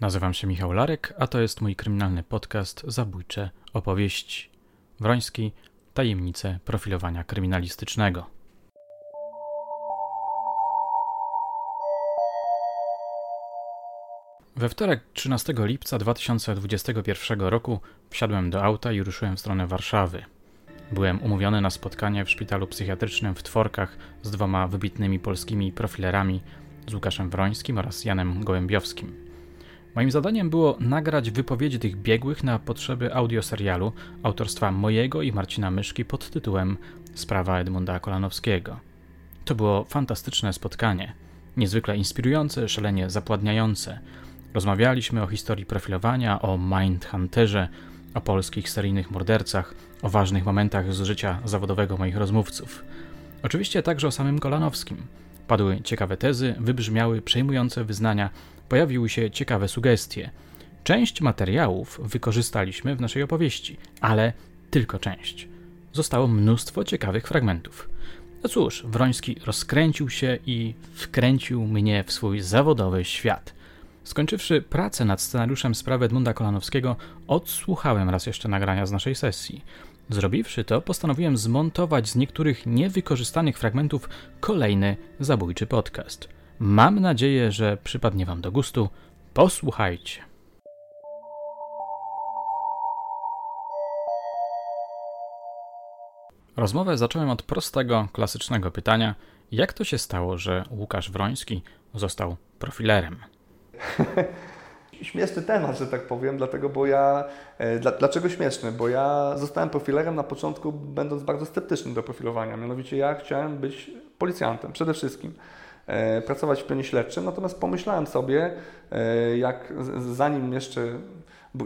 Nazywam się Michał Larek, a to jest mój kryminalny podcast Zabójcze opowieści. Wroński Tajemnice profilowania kryminalistycznego. We wtorek 13 lipca 2021 roku wsiadłem do auta i ruszyłem w stronę Warszawy. Byłem umówiony na spotkanie w szpitalu psychiatrycznym w Tworkach z dwoma wybitnymi polskimi profilerami, z Łukaszem Wrońskim oraz Janem Gołębiowskim. Moim zadaniem było nagrać wypowiedzi tych biegłych na potrzeby audioserialu autorstwa mojego i Marcina Myszki pod tytułem Sprawa Edmunda Kolanowskiego. To było fantastyczne spotkanie, niezwykle inspirujące, szalenie zapładniające. Rozmawialiśmy o historii profilowania, o Mindhunterze, o polskich seryjnych mordercach, o ważnych momentach z życia zawodowego moich rozmówców. Oczywiście także o samym Kolanowskim. Padły ciekawe tezy, wybrzmiały przejmujące wyznania, pojawiły się ciekawe sugestie. Część materiałów wykorzystaliśmy w naszej opowieści, ale tylko część. Zostało mnóstwo ciekawych fragmentów. No cóż, Wroński rozkręcił się i wkręcił mnie w swój zawodowy świat. Skończywszy pracę nad scenariuszem sprawy Edmunda Kolanowskiego, odsłuchałem raz jeszcze nagrania z naszej sesji. Zrobiwszy to, postanowiłem zmontować z niektórych niewykorzystanych fragmentów kolejny zabójczy podcast. Mam nadzieję, że przypadnie Wam do gustu. Posłuchajcie. Rozmowę zacząłem od prostego, klasycznego pytania: jak to się stało, że Łukasz Wroński został profilerem? śmieszny temat, że tak powiem, dlatego, bo ja, e, dlaczego śmieszny? Bo ja zostałem profilerem na początku, będąc bardzo sceptyczny do profilowania. Mianowicie ja chciałem być policjantem przede wszystkim. E, pracować w pionie śledczym, natomiast pomyślałem sobie, e, jak zanim jeszcze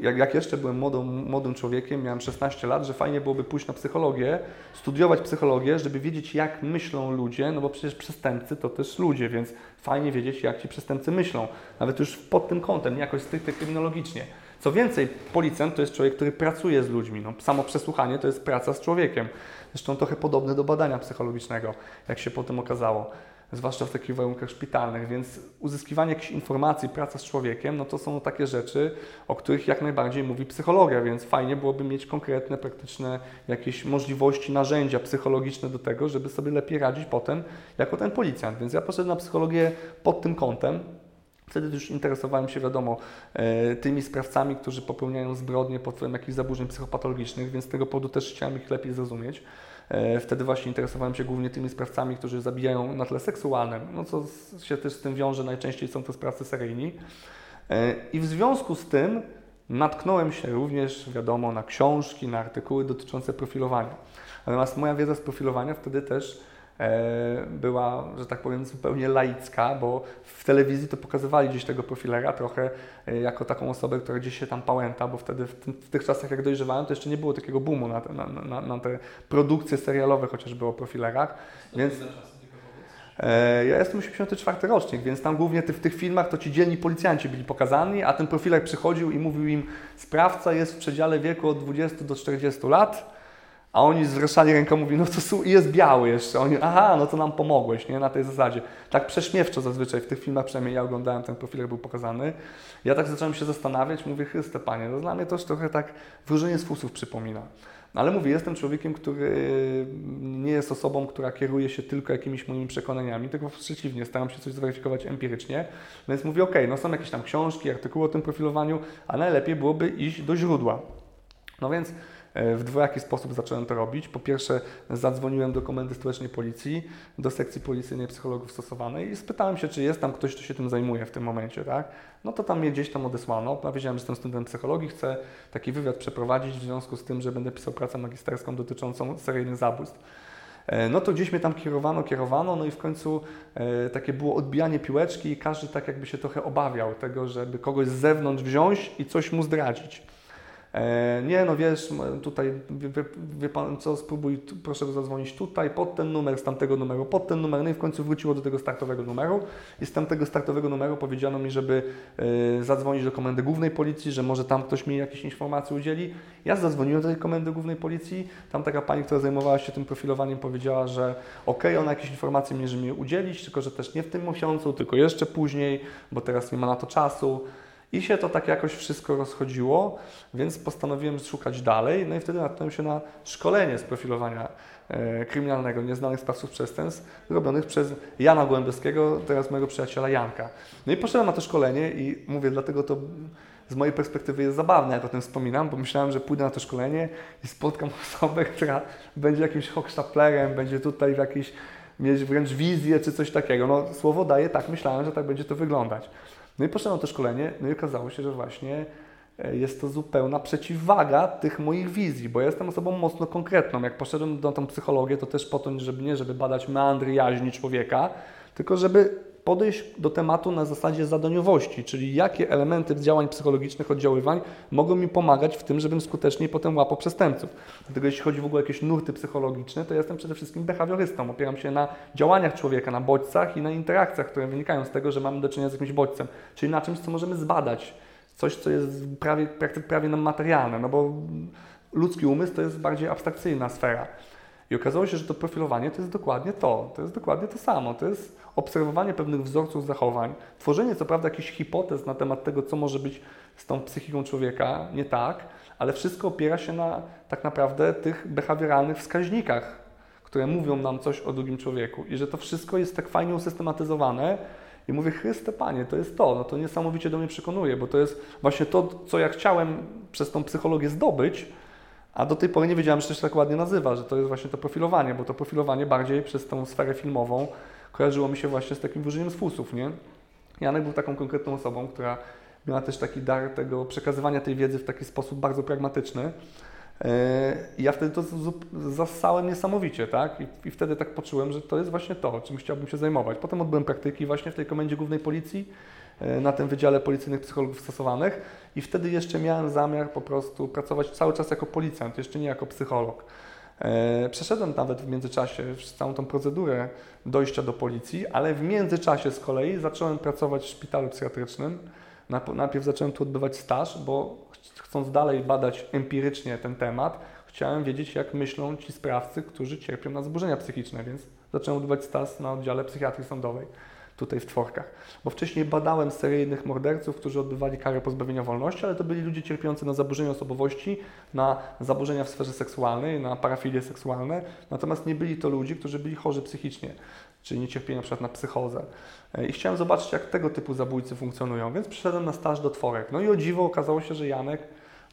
jak, jak jeszcze byłem młodym człowiekiem, miałem 16 lat, że fajnie byłoby pójść na psychologię, studiować psychologię, żeby wiedzieć, jak myślą ludzie, no bo przecież przestępcy to też ludzie, więc fajnie wiedzieć, jak ci przestępcy myślą. Nawet już pod tym kątem, nie jakoś stricte kryminologicznie. Co więcej, policjant to jest człowiek, który pracuje z ludźmi. No, samo przesłuchanie to jest praca z człowiekiem. Zresztą trochę podobne do badania psychologicznego, jak się potem okazało zwłaszcza w takich warunkach szpitalnych, więc uzyskiwanie jakichś informacji, praca z człowiekiem, no to są takie rzeczy, o których jak najbardziej mówi psychologia, więc fajnie byłoby mieć konkretne, praktyczne jakieś możliwości, narzędzia psychologiczne do tego, żeby sobie lepiej radzić potem jako ten policjant. Więc ja poszedłem na psychologię pod tym kątem, Wtedy już interesowałem się, wiadomo, e, tymi sprawcami, którzy popełniają zbrodnie pod wpływem jakichś zaburzeń psychopatologicznych, więc z tego powodu też chciałem ich lepiej zrozumieć. E, wtedy właśnie interesowałem się głównie tymi sprawcami, którzy zabijają na tle seksualnym, no co się też z tym wiąże, najczęściej są to sprawcy seryjni. E, I w związku z tym natknąłem się również, wiadomo, na książki, na artykuły dotyczące profilowania. Natomiast moja wiedza z profilowania wtedy też była, że tak powiem, zupełnie laicka, bo w telewizji to pokazywali gdzieś tego profilera trochę e, jako taką osobę, która gdzieś się tam pałęta, bo wtedy w, tym, w tych czasach, jak dojrzewałem, to jeszcze nie było takiego boomu na te, na, na, na te produkcje serialowe chociażby o profilerach, więc... E, ja jestem 84 rocznik, więc tam głównie w tych filmach to ci dzielni policjanci byli pokazani, a ten profiler przychodził i mówił im, sprawca jest w przedziale wieku od 20 do 40 lat, a oni zwracali ręką, mówi, no to jest biały jeszcze. Oni, aha, no to nam pomogłeś, nie? Na tej zasadzie. Tak prześmiewczo zazwyczaj w tych filmach, przynajmniej ja oglądałem ten profil, jak był pokazany. Ja tak zacząłem się zastanawiać, mówię, Chryste Panie, no dla mnie to trochę tak wróżenie z fusów przypomina. No ale mówię, jestem człowiekiem, który nie jest osobą, która kieruje się tylko jakimiś moimi przekonaniami, tylko przeciwnie, staram się coś zweryfikować empirycznie, więc mówię, ok, no są jakieś tam książki, artykuły o tym profilowaniu, a najlepiej byłoby iść do źródła. No więc w dwojaki sposób zacząłem to robić. Po pierwsze, zadzwoniłem do Komendy Stołecznej Policji, do sekcji policyjnej psychologów stosowanej i spytałem się, czy jest tam ktoś, kto się tym zajmuje w tym momencie, tak? No to tam mnie gdzieś tam odesłano. Ja wiedziałem, że jestem studentem psychologii, chcę taki wywiad przeprowadzić w związku z tym, że będę pisał pracę magisterską dotyczącą seryjnych zabójstw. E, no to gdzieś mnie tam kierowano, kierowano, no i w końcu e, takie było odbijanie piłeczki i każdy tak jakby się trochę obawiał tego, żeby kogoś z zewnątrz wziąć i coś mu zdradzić. E, nie, no wiesz, tutaj wie, wie, pan co, spróbuj, proszę zadzwonić tutaj, pod ten numer, z tamtego numeru, pod ten numer, no i w końcu wróciło do tego startowego numeru i z tamtego startowego numeru powiedziano mi, żeby y, zadzwonić do komendy głównej policji, że może tam ktoś mi jakieś informacje udzieli. Ja zadzwoniłem do tej komendy głównej policji, tam taka pani, która zajmowała się tym profilowaniem powiedziała, że ok, ona jakieś informacje może mi udzielić, tylko że też nie w tym miesiącu, tylko jeszcze później, bo teraz nie ma na to czasu. I się to tak jakoś wszystko rozchodziło, więc postanowiłem szukać dalej. No i wtedy natknąłem się na szkolenie z profilowania e, kryminalnego nieznanych sprawców przestępstw robionych przez Jana Głębowskiego, teraz mojego przyjaciela Janka. No i poszedłem na to szkolenie i mówię, dlatego to z mojej perspektywy jest zabawne, jak o tym wspominam, bo myślałem, że pójdę na to szkolenie i spotkam osobę, która będzie jakimś hochsztaplerem, będzie tutaj w jakiejś, mieć wręcz wizję czy coś takiego. No słowo daje tak, myślałem, że tak będzie to wyglądać. No i poszedłem na to szkolenie, no i okazało się, że właśnie e, jest to zupełna przeciwwaga tych moich wizji, bo jestem osobą mocno konkretną. Jak poszedłem na tą psychologię, to też po to, żeby nie, żeby badać meandry jaźni człowieka, tylko żeby podejść do tematu na zasadzie zadaniowości, czyli jakie elementy działań psychologicznych, oddziaływań mogą mi pomagać w tym, żebym skuteczniej potem łapał przestępców. Dlatego jeśli chodzi w ogóle o jakieś nurty psychologiczne, to ja jestem przede wszystkim behawiorystą. Opieram się na działaniach człowieka, na bodźcach i na interakcjach, które wynikają z tego, że mamy do czynienia z jakimś bodźcem, czyli na czymś, co możemy zbadać. Coś, co jest prawie, prawie nam materialne, no bo ludzki umysł to jest bardziej abstrakcyjna sfera. I okazało się, że to profilowanie to jest dokładnie to. To jest dokładnie to samo. To jest obserwowanie pewnych wzorców zachowań, tworzenie co prawda jakichś hipotez na temat tego, co może być z tą psychiką człowieka nie tak, ale wszystko opiera się na tak naprawdę tych behawioralnych wskaźnikach, które mówią nam coś o drugim człowieku i że to wszystko jest tak fajnie usystematyzowane i mówię, Chryste Panie, to jest to, no to niesamowicie do mnie przekonuje, bo to jest właśnie to, co ja chciałem przez tą psychologię zdobyć, a do tej pory nie wiedziałem, że to się tak ładnie nazywa, że to jest właśnie to profilowanie, bo to profilowanie bardziej przez tą sferę filmową kojarzyło mi się właśnie z takim wyżyciem z fusów, nie? Janek był taką konkretną osobą, która miała też taki dar tego przekazywania tej wiedzy w taki sposób bardzo pragmatyczny. E, I ja wtedy to zasałem niesamowicie, tak? I, I, wtedy tak poczułem, że to jest właśnie to, czym chciałbym się zajmować. Potem odbyłem praktyki właśnie w tej Komendzie Głównej Policji, e, na tym Wydziale Policyjnych Psychologów Stosowanych i wtedy jeszcze miałem zamiar po prostu pracować cały czas jako policjant, jeszcze nie jako psycholog. E, przeszedłem nawet w międzyczasie całą tą procedurę dojścia do policji, ale w międzyczasie z kolei zacząłem pracować w szpitalu psychiatrycznym. Najpierw zacząłem tu odbywać staż, bo chcąc dalej badać empirycznie ten temat, chciałem wiedzieć, jak myślą ci sprawcy, którzy cierpią na zaburzenia psychiczne, więc zacząłem odbywać staż na oddziale psychiatrii sądowej tutaj w Tworkach. Bo wcześniej badałem seryjnych morderców, którzy odbywali karę pozbawienia wolności, ale to byli ludzie cierpiący na zaburzenia osobowości, na zaburzenia w sferze seksualnej, na parafilie seksualne, natomiast nie byli to ludzie, którzy byli chorzy psychicznie, czyli nie cierpieli na przykład na psychozę. E, I chciałem zobaczyć, jak tego typu zabójcy funkcjonują, więc przyszedłem na staż do Tworek. No i o dziwo okazało się, że Janek,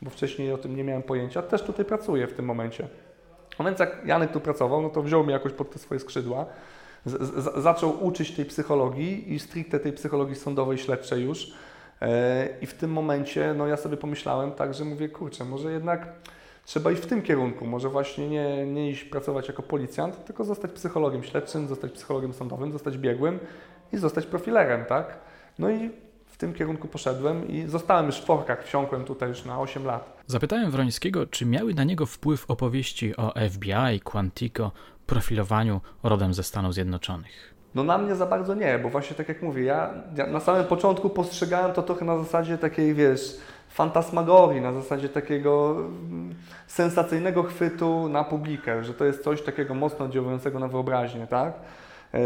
bo wcześniej o tym nie miałem pojęcia, też tutaj pracuje w tym momencie. No więc jak Janek tu pracował, no to wziął mnie jakoś pod te swoje skrzydła, z, zaczął uczyć tej psychologii i stricte tej psychologii sądowej, śledczej już. E, I w tym momencie, no ja sobie pomyślałem tak, że mówię, kurczę, może jednak trzeba iść w tym kierunku, może właśnie nie, nie iść pracować jako policjant, tylko zostać psychologiem śledczym, zostać psychologiem sądowym, zostać biegłym i zostać profilerem, tak? No i tym kierunku poszedłem i zostałem już w Forkach, wsiąkłem tutaj już na 8 lat. Zapytałem Wrońskiego, czy miały na niego wpływ opowieści o FBI, Quantico, profilowaniu rodem ze Stanów Zjednoczonych? No na mnie za bardzo nie, bo właśnie tak jak mówię, ja, ja na samym początku postrzegałem to trochę na zasadzie takiej, wiesz, fantasmagorii, na zasadzie takiego mm, sensacyjnego chwytu na publikę, że to jest coś takiego mocno oddziałującego na wyobraźnię, tak? Yy,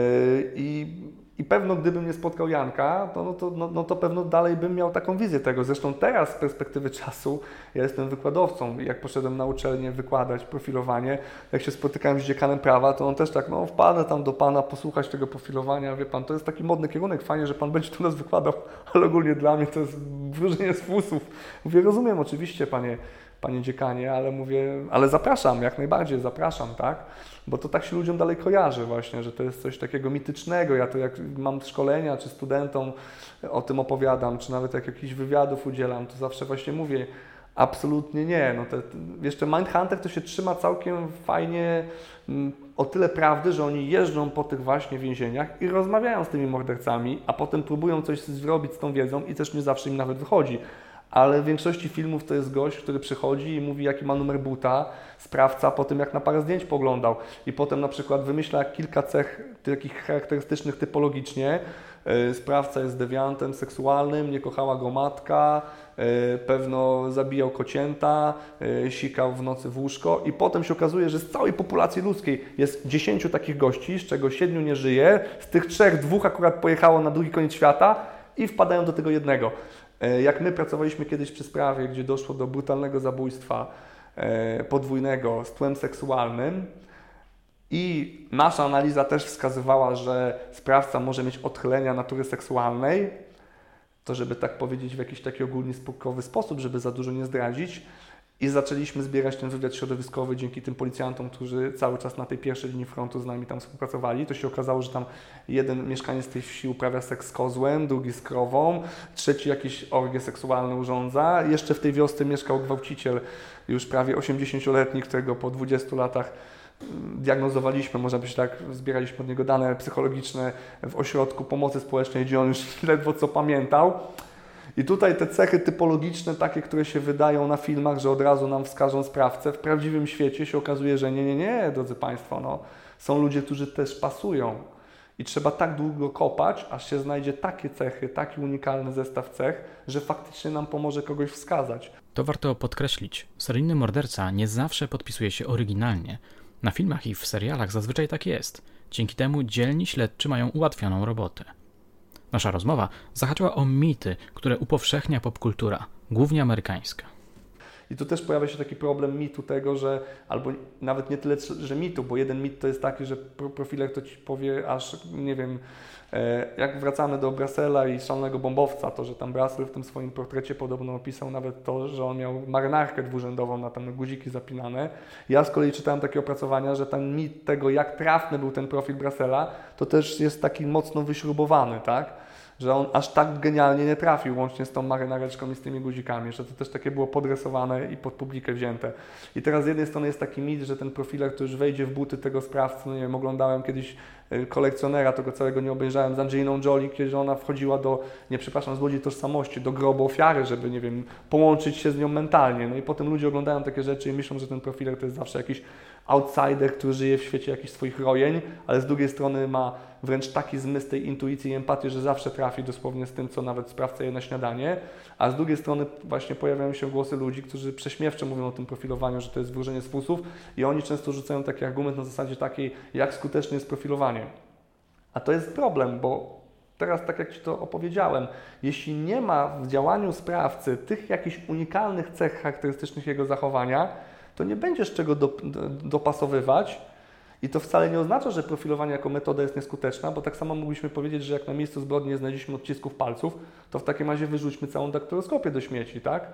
I i pewno gdybym nie spotkał Janka, to, no, to, no, no, to pewno dalej bym miał taką wizję tego. Zresztą teraz z perspektywy czasu ja jestem wykładowcą. Jak poszedłem na uczelnię wykładać profilowanie, jak się spotykałem z dziekanem prawa, to on też tak, no wpadę tam do Pana posłuchać tego profilowania. Wie Pan, to jest taki modny kierunek, fajnie, że Pan będzie tu nas wykładał, ale ogólnie dla mnie to jest wróżenie z fusów. Mówię, rozumiem oczywiście Panie, Panie dziekanie, ale mówię, ale zapraszam, jak najbardziej zapraszam, tak? Bo to tak się ludziom dalej kojarzy właśnie, że to jest coś takiego mitycznego. Ja to jak mam szkolenia, czy studentom o tym opowiadam, czy nawet jak jakichś wywiadów udzielam, to zawsze właśnie mówię, absolutnie nie. No te, jeszcze Mindhunter to się trzyma całkiem fajnie mm, o tyle prawdy, że oni jeżdżą po tych właśnie więzieniach i rozmawiają z tymi mordercami, a potem próbują coś zrobić z tą wiedzą i też nie zawsze im nawet wychodzi ale w większości filmów to jest gość, który przychodzi i mówi, jaki ma numer buta, sprawca po tym, jak na parę zdjęć poglądał i potem na przykład wymyśla kilka cech takich charakterystycznych typologicznie. E, sprawca jest dewiantem seksualnym, nie kochała go matka, e, pewno zabijał kocięta, e, sikał w nocy w łóżko i potem się okazuje, że z całej populacji ludzkiej jest 10 takich gości, z czego 7 nie żyje, z tych trzech dwóch akurat pojechało na drugi koniec świata i wpadają do tego jednego. E, jak my pracowaliśmy kiedyś przy sprawie, gdzie doszło do brutalnego zabójstwa e, podwójnego z tłem seksualnym i nasza analiza też wskazywała, że sprawca może mieć odchylenia natury seksualnej, to żeby tak powiedzieć w jakiś taki ogólnie spokojny sposób, żeby za dużo nie zdradzić, i zaczęliśmy zbierać ten wywiad środowiskowy dzięki tym policjantom, którzy cały czas na tej pierwszej linii frontu z nami tam współpracowali. To się okazało, że tam jeden mieszkaniec tej wsi uprawia seks z kozłem, drugi z krową, trzeci jakieś orgie seksualne urządza. Jeszcze w tej wiosce mieszkał gwałciciel, już prawie 80-letni, którego po 20 latach mm, diagnozowaliśmy, można być tak, zbieraliśmy od niego dane psychologiczne w ośrodku pomocy społecznej, gdzie on już ledwo co pamiętał. I tutaj te cechy typologiczne, takie, które się wydają na filmach, że od razu nam wskażą sprawcę, w prawdziwym świecie się okazuje, że nie, nie, nie, drodzy Państwo, no, są ludzie, którzy też pasują. I trzeba tak długo kopać, aż się znajdzie takie cechy, taki unikalny zestaw cech, że faktycznie nam pomoże kogoś wskazać. To warto podkreślić. Seryjny morderca nie zawsze podpisuje się oryginalnie. Na filmach i w serialach zazwyczaj tak jest. Dzięki temu dzielni śledczy mają ułatwioną robotę. Nasza rozmowa zahaczyła o mity, które upowszechnia popkultura, głównie amerykańska. I tu też pojawia się taki problem mitu tego, że albo nawet nie tyle, że mitu, bo jeden mit to jest taki, że profiler to ci powie aż, nie wiem, e, jak wracamy do Brasela i szalonego bombowca, to, że tam Brasel w tym swoim portrecie podobno opisał nawet to, że on miał marynarkę dwurzędową na tam guziki zapinane. Ja z kolei czytałem takie opracowania, że ten mit tego, jak trafny był ten profil Brasela, to też jest taki mocno wyśrubowany, tak? Że on aż tak genialnie nie trafił, łącznie z tą marynareczką i z tymi guzikami, że to też takie było podresowane i pod publikę wzięte. I teraz z jednej strony jest taki mit, że ten profiler, który już wejdzie w buty tego sprawcy, no nie wiem, oglądałem kiedyś y, kolekcjonera, tego całego nie obejrzałem, z Angeliną Jolie, kiedy ona wchodziła do, nie przepraszam, złodzi tożsamości, do grobu ofiary, żeby, nie wiem, połączyć się z nią mentalnie. No i potem ludzie oglądają takie rzeczy i myślą, że ten profiler to jest zawsze jakiś outsider, który żyje w świecie jakichś swoich rojeń, ale z drugiej strony ma wręcz taki zmysł tej intuicji i empatii, że zawsze trafi dosłownie z tym, co nawet sprawca je na śniadanie, a z drugiej strony właśnie pojawiają się głosy ludzi, którzy prześmiewczo mówią o tym profilowaniu, że to jest wróżenie z i oni często rzucają taki argument na zasadzie takiej, jak skuteczne jest profilowanie. A to jest problem, bo teraz tak jak Ci to opowiedziałem, jeśli nie ma w działaniu sprawcy tych jakichś unikalnych cech charakterystycznych jego zachowania, to nie będziesz czego do, do, dopasowywać. I to wcale nie oznacza, że profilowanie jako metoda jest nieskuteczna, bo tak samo mogliśmy powiedzieć, że jak na miejscu zbrodni nie znaleźliśmy odcisków palców, to w takim razie wyrzućmy całą daktyloskopię do śmieci, tak?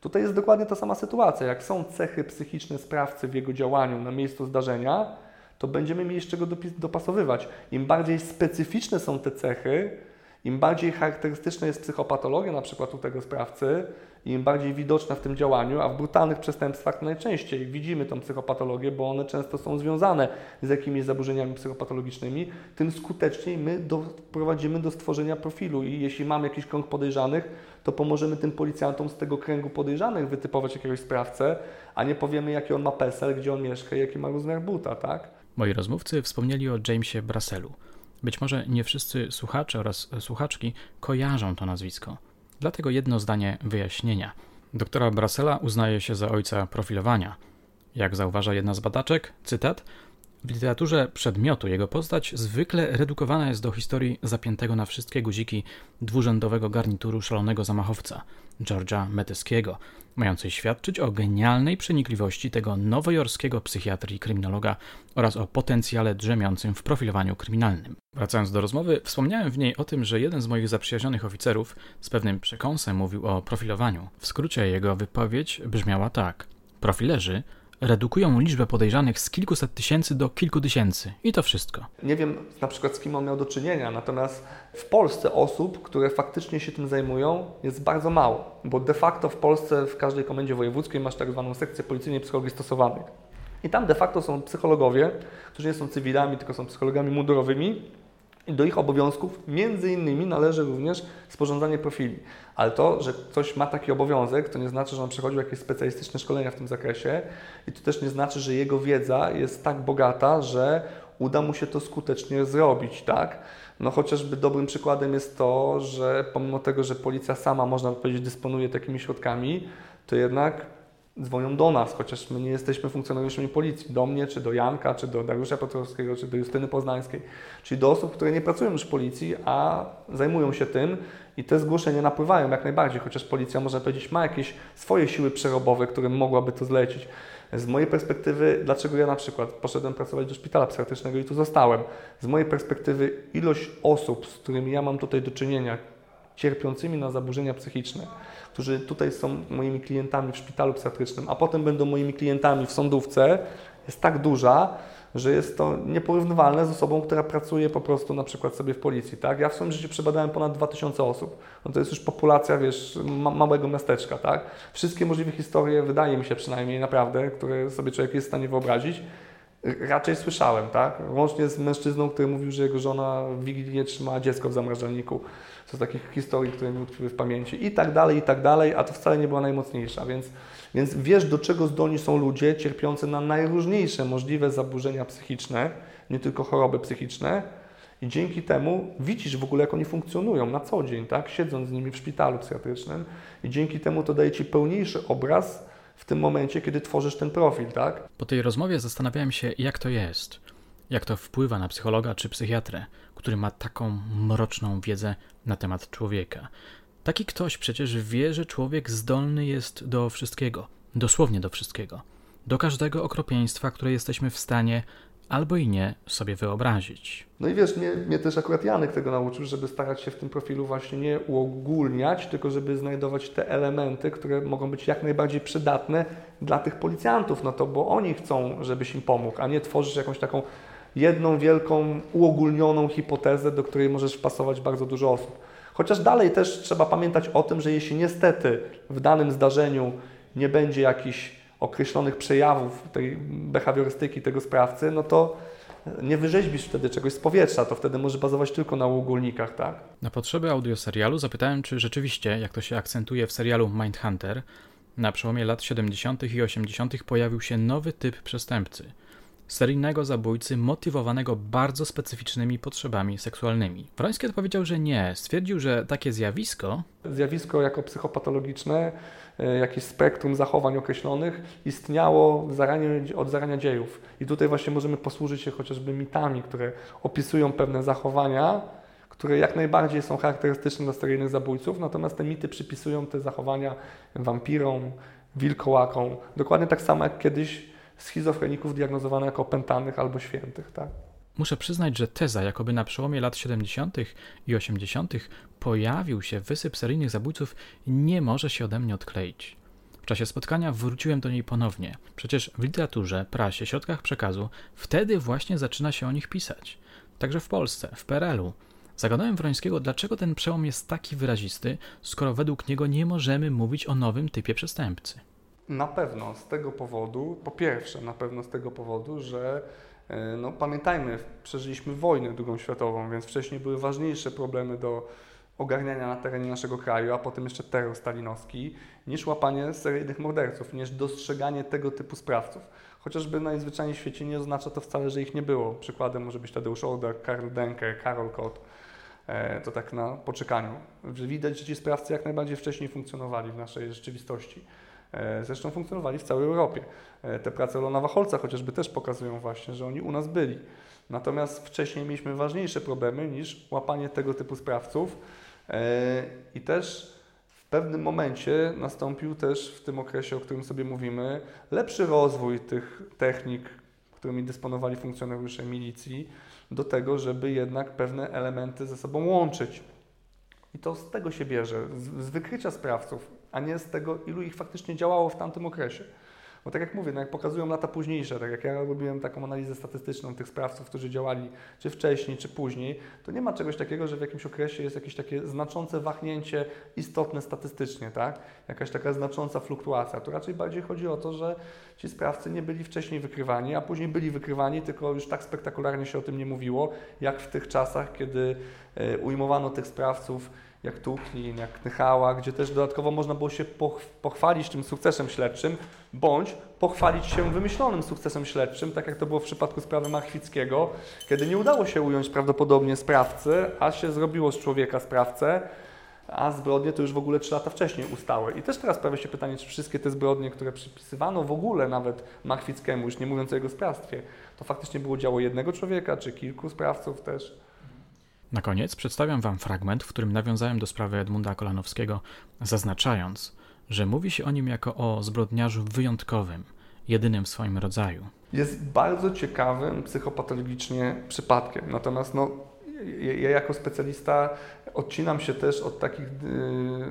Tutaj jest dokładnie ta sama sytuacja. Jak są cechy psychiczne sprawcy w jego działaniu na miejscu zdarzenia, to będziemy mieli z czego dopasowywać. Im bardziej specyficzne są te cechy, im bardziej charakterystyczna jest psychopatologia na przykład u tego sprawcy, im bardziej widoczna w tym działaniu, a w brutalnych przestępstwach najczęściej widzimy tą psychopatologię, bo one często są związane z jakimiś zaburzeniami psychopatologicznymi, tym skuteczniej my doprowadzimy do stworzenia profilu i jeśli mamy jakiś krąg podejrzanych, to pomożemy tym policjantom z tego kręgu podejrzanych wytypować jakiegoś sprawcę, a nie powiemy jaki on ma PESEL, gdzie on mieszka i jaki ma rozmiar buta, tak? Moi rozmówcy wspomnieli o Jamesie Brasselu. Być może nie wszyscy słuchacze oraz słuchaczki kojarzą to nazwisko. Dlatego jedno zdanie wyjaśnienia. Doktora Brassela uznaje się za ojca profilowania. Jak zauważa jedna z badaczek, cytat, w literaturze przedmiotu jego postać zwykle redukowana jest do historii zapiętego na wszystkie guziki dwurzędowego garnituru szalonego zamachowca George'a Meteskiego, mającej świadczyć o genialnej przenikliwości tego nowojorskiego psychiatry i kryminologa oraz o potencjale drzemiącym w profilowaniu kryminalnym. Wracając do rozmowy, wspomniałem w niej o tym, że jeden z moich zaprzyjaźnionych oficerów z pewnym przekąsem mówił o profilowaniu. W skrócie jego wypowiedź brzmiała tak: Profilerzy redukują liczbę podejrzanych z kilkuset tysięcy do kilku tysięcy. I to wszystko. Nie wiem na przykład z kim on miał do czynienia, natomiast w Polsce osób, które faktycznie się tym zajmują, jest bardzo mało, bo de facto w Polsce w każdej komendzie wojewódzkiej masz tak zwaną sekcję policyjnej psychologii stosowanych. I tam de facto są psychologowie, którzy nie są cywilami, tylko są psychologami mundurowymi, do ich obowiązków między innymi należy również sporządzanie profili. Ale to, że ktoś ma taki obowiązek, to nie znaczy, że on przechodził jakieś specjalistyczne szkolenia w tym zakresie i to też nie znaczy, że jego wiedza jest tak bogata, że uda mu się to skutecznie zrobić, tak? No chociażby dobrym przykładem jest to, że pomimo tego, że policja sama, można powiedzieć, dysponuje takimi środkami, to jednak dzwonią do nas, chociaż my nie jesteśmy funkcjonariuszami policji, do mnie, czy do Janka, czy do Dariusza Piotrowskiego, czy do Justyny Poznańskiej, czyli do osób, które nie pracują już w policji, a zajmują się tym i te zgłoszenia napływają jak najbardziej, chociaż policja, można powiedzieć, ma jakieś swoje siły przerobowe, którym mogłaby to zlecić. Z mojej perspektywy, dlaczego ja na przykład poszedłem pracować do szpitala psychiatrycznego i tu zostałem? Z mojej perspektywy ilość osób, z którymi ja mam tutaj do czynienia, cierpiącymi na zaburzenia psychiczne, którzy tutaj są moimi klientami w szpitalu psychiatrycznym, a potem będą moimi klientami w sądówce, jest tak duża, że jest to nieporównywalne z osobą, która pracuje po prostu na przykład sobie w policji, tak? Ja w swoim życiu przebadałem ponad 2000 osób. No to jest już populacja, wiesz, ma małego miasteczka, tak? Wszystkie możliwe historie, wydaje mi się przynajmniej naprawdę, które sobie człowiek jest w stanie wyobrazić, raczej słyszałem, tak? Łącznie z mężczyzną, który mówił, że jego żona w Wigilię trzymała dziecko w zamrażalniku. To z takich historii, które mi utkwiły w pamięci. I tak dalej, i tak dalej, a to wcale nie była najmocniejsza, więc, więc wiesz, do czego zdolni są ludzie cierpiący na najróżniejsze możliwe zaburzenia psychiczne, nie tylko choroby psychiczne, i dzięki temu widzisz w ogóle, jak oni funkcjonują na co dzień, tak? siedząc z nimi w szpitalu psychiatrycznym, i dzięki temu to daje ci pełniejszy obraz w tym momencie, kiedy tworzysz ten profil, tak? Po tej rozmowie zastanawiałem się, jak to jest. Jak to wpływa na psychologa czy psychiatrę, który ma taką mroczną wiedzę na temat człowieka. Taki ktoś przecież wie, że człowiek zdolny jest do wszystkiego, dosłownie do wszystkiego. Do każdego okropieństwa, które jesteśmy w stanie albo i nie sobie wyobrazić. No i wiesz, mnie, mnie, też akurat Janek tego nauczył, żeby starać się w tym profilu właśnie nie uogólniać, tylko żeby znajdować te elementy, które mogą być jak najbardziej przydatne dla tych policjantów, no to bo oni chcą, żebyś im pomógł, a nie tworzysz jakąś taką jedną wielką, uogólnioną hipotezę, do której możesz wpasować bardzo dużo osób. Chociaż dalej też trzeba pamiętać o tym, że jeśli niestety w danym zdarzeniu nie będzie jakichś określonych przejawów tej behawiorystyki tego sprawcy, no to nie wyrzeźbisz wtedy czegoś z powietrza, to wtedy może bazować tylko na ogólnikach, tak? Na potrzeby audioserialu zapytałem, czy rzeczywiście, jak to się akcentuje w serialu Mindhunter, na przełomie lat 70. i 80. pojawił się nowy typ przestępcy – seryjnego zabójcy motywowanego bardzo specyficznymi potrzebami seksualnymi. Wroński odpowiedział, że nie. Stwierdził, że takie zjawisko. Zjawisko jako psychopatologiczne, jakieś spektrum zachowań określonych istniało od zarania dziejów. I tutaj właśnie możemy posłużyć się chociażby mitami, które opisują pewne zachowania, które jak najbardziej są charakterystyczne dla seryjnych zabójców, natomiast te mity przypisują te zachowania wampirom, wilkołakom. Dokładnie tak samo jak kiedyś schizofreników diagnozowanych jako opętanych albo świętych. Tak? Muszę przyznać, że teza, jakoby na przełomie lat 70. i 80. pojawił się wysyp seryjnych zabójców, nie może się ode mnie odkleić. W czasie spotkania wróciłem do niej ponownie. Przecież w literaturze, prasie, środkach przekazu wtedy właśnie zaczyna się o nich pisać. Także w Polsce, w PRL-u. Zagadałem Wrońskiego, dlaczego ten przełom jest taki wyrazisty, skoro według niego nie możemy mówić o nowym typie przestępcy. Na pewno z tego powodu, po pierwsze, na pewno z tego powodu, że no, pamiętajmy, przeżyliśmy wojnę drugą światową, więc wcześniej były ważniejsze problemy do ogarniania na terenie naszego kraju, a potem jeszcze terror stalinowski, niż łapanie seryjnych morderców, niż dostrzeganie tego typu sprawców. Chociażby najzwyczajniej w świecie nie oznacza to wcale, że ich nie było. Przykładem może być Tadeusz Order, Karl Denker, Karol Kot. E, to tak na poczekaniu. Widać, że ci sprawcy jak najbardziej wcześniej funkcjonowali w naszej rzeczywistości. E, zresztą funkcjonowali w całej Europie. E, te prace Lona Wacholca chociażby też pokazują właśnie, że oni u nas byli. Natomiast wcześniej mieliśmy ważniejsze problemy niż łapanie tego typu sprawców e, i też w pewnym momencie nastąpił też w tym okresie, o którym sobie mówimy, lepszy rozwój tych technik, którymi dysponowali funkcjonariusze milicji, do tego, żeby jednak pewne elementy ze sobą łączyć. I to z tego się bierze, z, wykrycia sprawców, a nie z tego, ilu ich faktycznie działało w tamtym okresie. Bo tak jak mówię, no jak pokazują lata późniejsze, tak jak ja robiłem taką analizę statystyczną tych sprawców, którzy działali czy wcześniej, czy później, to nie ma czegoś takiego, że w jakimś okresie jest jakieś takie znaczące wahnięcie istotne statystycznie, tak? Jakaś taka znacząca fluktuacja. Tu raczej bardziej chodzi o to, że ci sprawcy nie byli wcześniej wykrywani, a później byli wykrywani, tylko już tak spektakularnie się o tym nie mówiło, jak w tych czasach, kiedy e, ujmowano tych sprawców jak Tuchlin, jak Knychała, gdzie też dodatkowo można było się pochwalić tym sukcesem śledczym, bądź pochwalić się wymyślonym sukcesem śledczym, tak jak to było w przypadku sprawy Machwickiego, kiedy nie udało się ująć prawdopodobnie sprawcy, a się zrobiło z człowieka sprawcę, a zbrodnie to już w ogóle 3 lata wcześniej ustały. I też teraz pojawia się pytanie, czy wszystkie te zbrodnie, które przypisywano w ogóle nawet Machwickiemu, już nie mówiąc o jego sprawstwie, to faktycznie było działo jednego człowieka, czy kilku sprawców też. Na koniec przedstawiam Wam fragment, w którym nawiązałem do sprawy Edmunda Kolanowskiego, zaznaczając, że mówi się o nim jako o zbrodniarzu wyjątkowym, jedynym w swoim rodzaju. Jest bardzo ciekawym psychopatologicznie przypadkiem. Natomiast no, ja jako specjalista odcinam się też od takich y,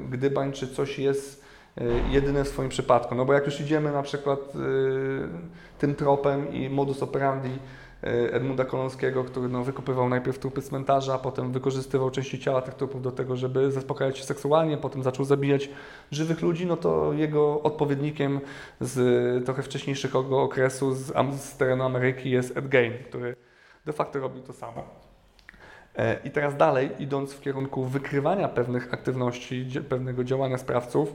gdybań, czy coś jest y, jedyne w swoim przypadku. No bo jak już idziemy na przykład y, tym tropem i modus operandi Edmunda Kolonskiego, który no, wykopywał najpierw trupy cmentarza, a potem wykorzystywał części ciała tych trupów do tego, żeby zaspokajać się seksualnie, potem zaczął zabijać żywych ludzi, no to jego odpowiednikiem z trochę wcześniejszego okresu z, z terenu Ameryki jest Ed Gein, który de facto robił to samo. E, I teraz dalej, idąc w kierunku wykrywania pewnych aktywności, pewnego działania sprawców,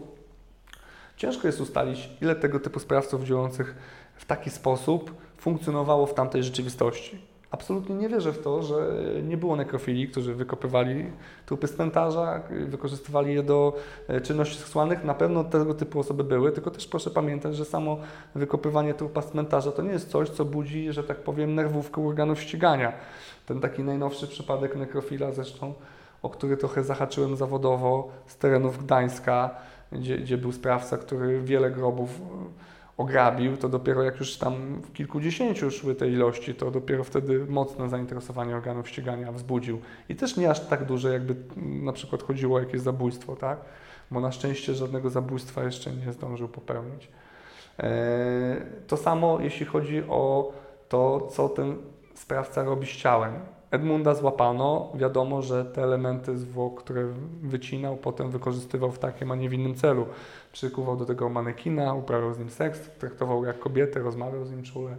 ciężko jest ustalić, ile tego typu sprawców działających w taki sposób funkcjonowało w tamtej rzeczywistości. Absolutnie nie wierzę w to, że nie było nekrofilii, którzy wykopywali trupy z cmentarza, wykorzystywali je do e, czynności seksualnych. Na pewno tego typu osoby były, tylko też proszę pamiętać, że samo wykopywanie trupa z cmentarza to nie jest coś, co budzi, że tak powiem, nerwówkę organów ścigania. Ten taki najnowszy przypadek nekrofila zresztą, o który trochę zahaczyłem zawodowo z terenów Gdańska, gdzie, gdzie był sprawca, który wiele grobów ograbił, to dopiero jak już tam w kilkudziesięciu szły te ilości, to dopiero wtedy mocne zainteresowanie organów ścigania wzbudził. I też nie aż tak duże, jakby na przykład chodziło o jakieś zabójstwo, tak? Bo na szczęście żadnego zabójstwa jeszcze nie zdążył popełnić. E, to samo jeśli chodzi o to, co ten sprawca robi z ciałem. Edmunda złapano, wiadomo, że te elementy zwłok, które wycinał, potem wykorzystywał w takim, a nie w innym celu. Przykuwał do tego manekina, uprawiał z nim seks, traktował jak kobietę, rozmawiał z nim czule.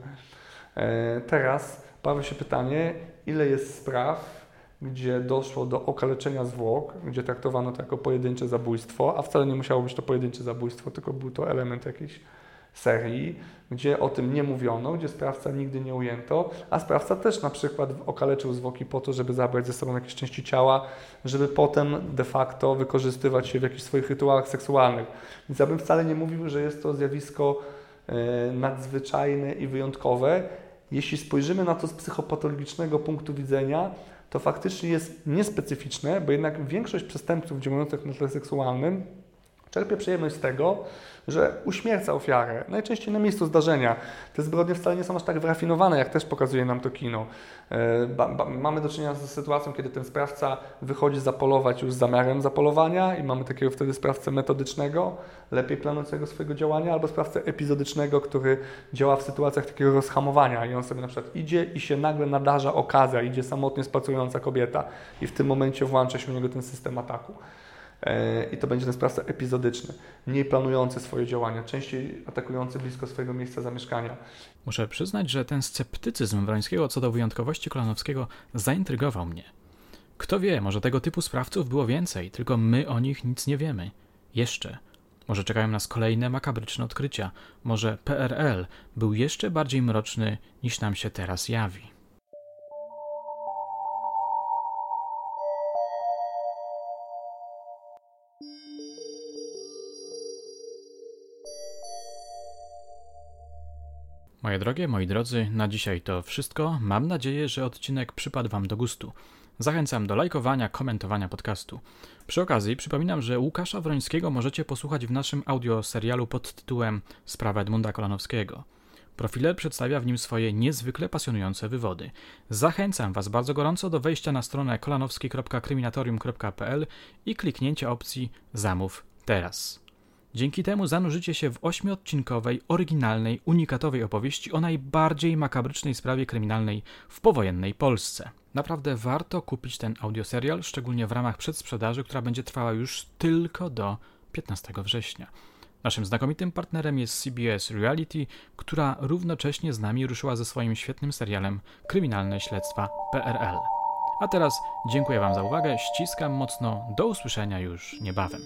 E, teraz pojawia się pytanie, ile jest spraw, gdzie doszło do okaleczenia zwłok, gdzie traktowano to jako pojedyncze zabójstwo, a wcale nie musiało być to pojedyncze zabójstwo, tylko był to element jakiejś serii, gdzie o tym nie mówiono, gdzie sprawca nigdy nie ujęto, a sprawca też na przykład okaleczył zwłoki po to, żeby zabrać ze sobą jakieś części ciała, żeby potem de facto wykorzystywać je w jakichś swoich rytuałach seksualnych. Więc ja bym wcale nie mówił, że jest to zjawisko e, nadzwyczajne i wyjątkowe. Jeśli spojrzymy na to z psychopatologicznego punktu widzenia, to faktycznie jest niespecyficzne, bo jednak większość przestępców działających na tle seksualnym czerpie przyjemność z tego, że uśmierca ofiarę, najczęściej na miejscu zdarzenia. Te zbrodnie wcale nie są aż tak wyrafinowane, jak też pokazuje nam to kino. E, ba, ba, mamy do czynienia z sytuacją, kiedy ten sprawca wychodzi zapolować już z zamiarem zapolowania i mamy takiego wtedy sprawcę metodycznego, lepiej planującego swojego działania, albo sprawcę epizodycznego, który działa w sytuacjach takiego rozhamowania i on sobie na przykład idzie i się nagle nadarza okazja, idzie samotnie spacerująca kobieta i w tym momencie włącza się u niego ten system ataku. E, i to będzie ten sprawca epizodyczny, mniej planujący swoje działania, częściej atakujący blisko swojego miejsca zamieszkania. Muszę przyznać, że ten sceptycyzm Wrońskiego co do wyjątkowości Kolanowskiego zaintrygował mnie. Kto wie, może tego typu sprawców było więcej, tylko my o nich nic nie wiemy. Jeszcze. Może czekają nas kolejne makabryczne odkrycia. Może PRL był jeszcze bardziej mroczny niż nam się teraz jawi. Moje drogie, moi drodzy, na dzisiaj to wszystko. Mam nadzieję, że odcinek przypadł Wam do gustu. Zachęcam do lajkowania, komentowania podcastu. Przy okazji przypominam, że Łukasza Wrońskiego możecie posłuchać w naszym audio serialu pod tytułem Sprawa Edmunda Kolanowskiego. Profiler przedstawia w nim swoje niezwykle pasjonujące wywody. Zachęcam Was bardzo gorąco do wejścia na stronę kolanowski.kryminatorium.pl i kliknięcia opcji Zamów teraz. Dzięki temu zanurzycie się w ośmiodcinkowej, oryginalnej, unikatowej opowieści o najbardziej makabrycznej sprawie kryminalnej w powojennej Polsce. Naprawdę warto kupić ten audioserial, szczególnie w ramach przedsprzedaży, która będzie trwała już tylko do 15 września. Naszym znakomitym partnerem jest CBS Reality, która równocześnie z nami ruszyła ze swoim świetnym serialem Kryminalne Śledztwa PRL. A teraz dziękuję Wam za uwagę, ściskam mocno, do usłyszenia już niebawem.